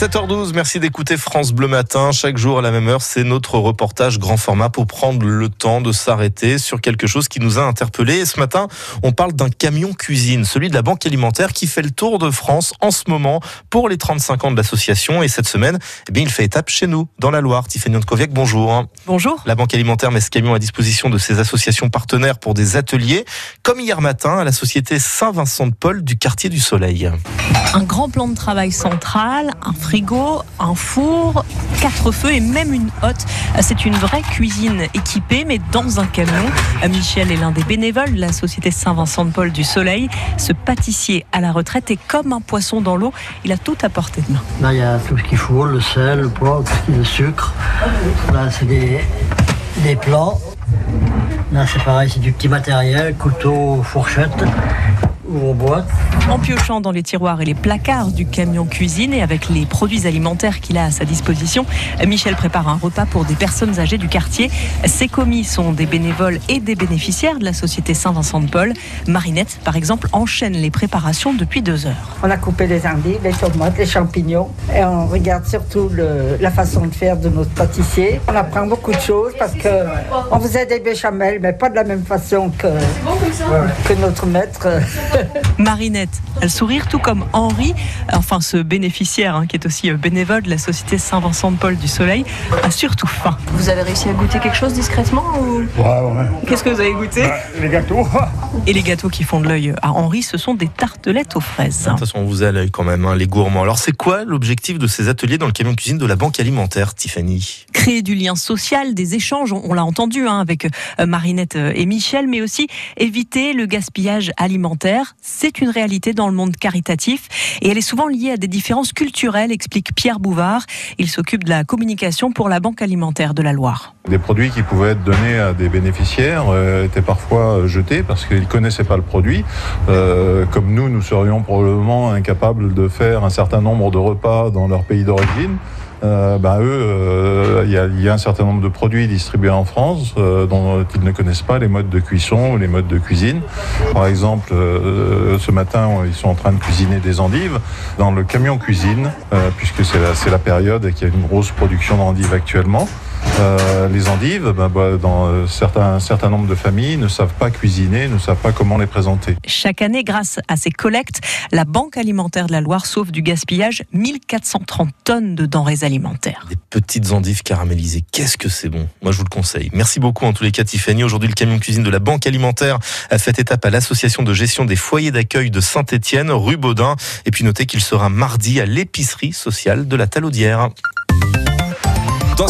7h12, merci d'écouter France Bleu Matin. Chaque jour à la même heure, c'est notre reportage grand format pour prendre le temps de s'arrêter sur quelque chose qui nous a interpellés. Et ce matin, on parle d'un camion cuisine, celui de la Banque Alimentaire qui fait le tour de France en ce moment pour les 35 ans de l'association. Et cette semaine, eh bien, il fait étape chez nous, dans la Loire. Tiffany Ankoviak, bonjour. Bonjour. La Banque Alimentaire met ce camion à disposition de ses associations partenaires pour des ateliers, comme hier matin à la société Saint-Vincent-de-Paul du quartier du Soleil. Un grand plan de travail central, un frigo, un four, quatre feux et même une hotte. C'est une vraie cuisine équipée, mais dans un camion. Michel est l'un des bénévoles de la société Saint-Vincent-de-Paul du Soleil. Ce pâtissier à la retraite est comme un poisson dans l'eau. Il a tout à portée de main. Là, il y a tout ce qu'il faut, le sel, le poivre, le sucre. Là, c'est des, des plats. Là, c'est pareil, c'est du petit matériel, couteau, fourchette boîte. En piochant dans les tiroirs et les placards du camion cuisine et avec les produits alimentaires qu'il a à sa disposition, Michel prépare un repas pour des personnes âgées du quartier. Ses commis sont des bénévoles et des bénéficiaires de la société Saint-Vincent-de-Paul. Marinette, par exemple, enchaîne les préparations depuis deux heures. On a coupé les endives, les tomates, les champignons et on regarde surtout le, la façon de faire de notre pâtissier. On apprend beaucoup de choses parce que on faisait des béchamels, mais pas de la même façon que, que notre maître. Marinette, elle sourire tout comme Henri, enfin ce bénéficiaire hein, qui est aussi bénévole de la société Saint-Vincent-de-Paul du Soleil, a surtout faim. Vous avez réussi à goûter quelque chose discrètement ou... Ouais, ouais. Qu'est-ce que vous avez goûté? Bah, les gâteaux. Et les gâteaux qui font de l'œil à Henri, ce sont des tartelettes aux fraises. De toute façon, on vous a l'œil quand même, hein, les gourmands. Alors, c'est quoi l'objectif de ces ateliers dans le camion cuisine de la Banque Alimentaire, Tiffany? Créer du lien social, des échanges, on, l'a entendu hein, avec euh, Marinette et Michel, mais aussi éviter le gaspillage alimentaire. C'est une réalité dans le monde caritatif et elle est souvent liée à des différences culturelles, explique Pierre Bouvard. Il s'occupe de la communication pour la Banque Alimentaire de la Loire. Des produits qui pouvaient être donnés à des bénéficiaires euh, étaient parfois euh, jetés parce qu'ils ne connaissaient pas le produit. Euh, comme nous, nous serions probablement incapables de faire un certain nombre de repas dans leur pays d'origine. Euh, bah, eux, euh, il y, y a un certain nombre de produits distribués en France euh, dont ils ne connaissent pas les modes de cuisson ou les modes de cuisine. Par exemple, euh, ce matin, ils sont en train de cuisiner des endives dans le camion cuisine, euh, puisque c'est la, la période et qu'il y a une grosse production d'endives actuellement. Euh, les endives, bah, bah, dans euh, certains, un certain nombre de familles, ne savent pas cuisiner, ne savent pas comment les présenter. Chaque année, grâce à ces collectes, la Banque alimentaire de la Loire sauve du gaspillage 1430 tonnes de denrées alimentaires. Des petites endives caramélisées. Qu'est-ce que c'est bon? Moi, je vous le conseille. Merci beaucoup en tous les cas, Tiffany. Aujourd'hui, le camion cuisine de la Banque Alimentaire a fait étape à l'association de gestion des foyers d'accueil de Saint-Étienne, rue Baudin. Et puis notez qu'il sera mardi à l'épicerie sociale de la Talaudière.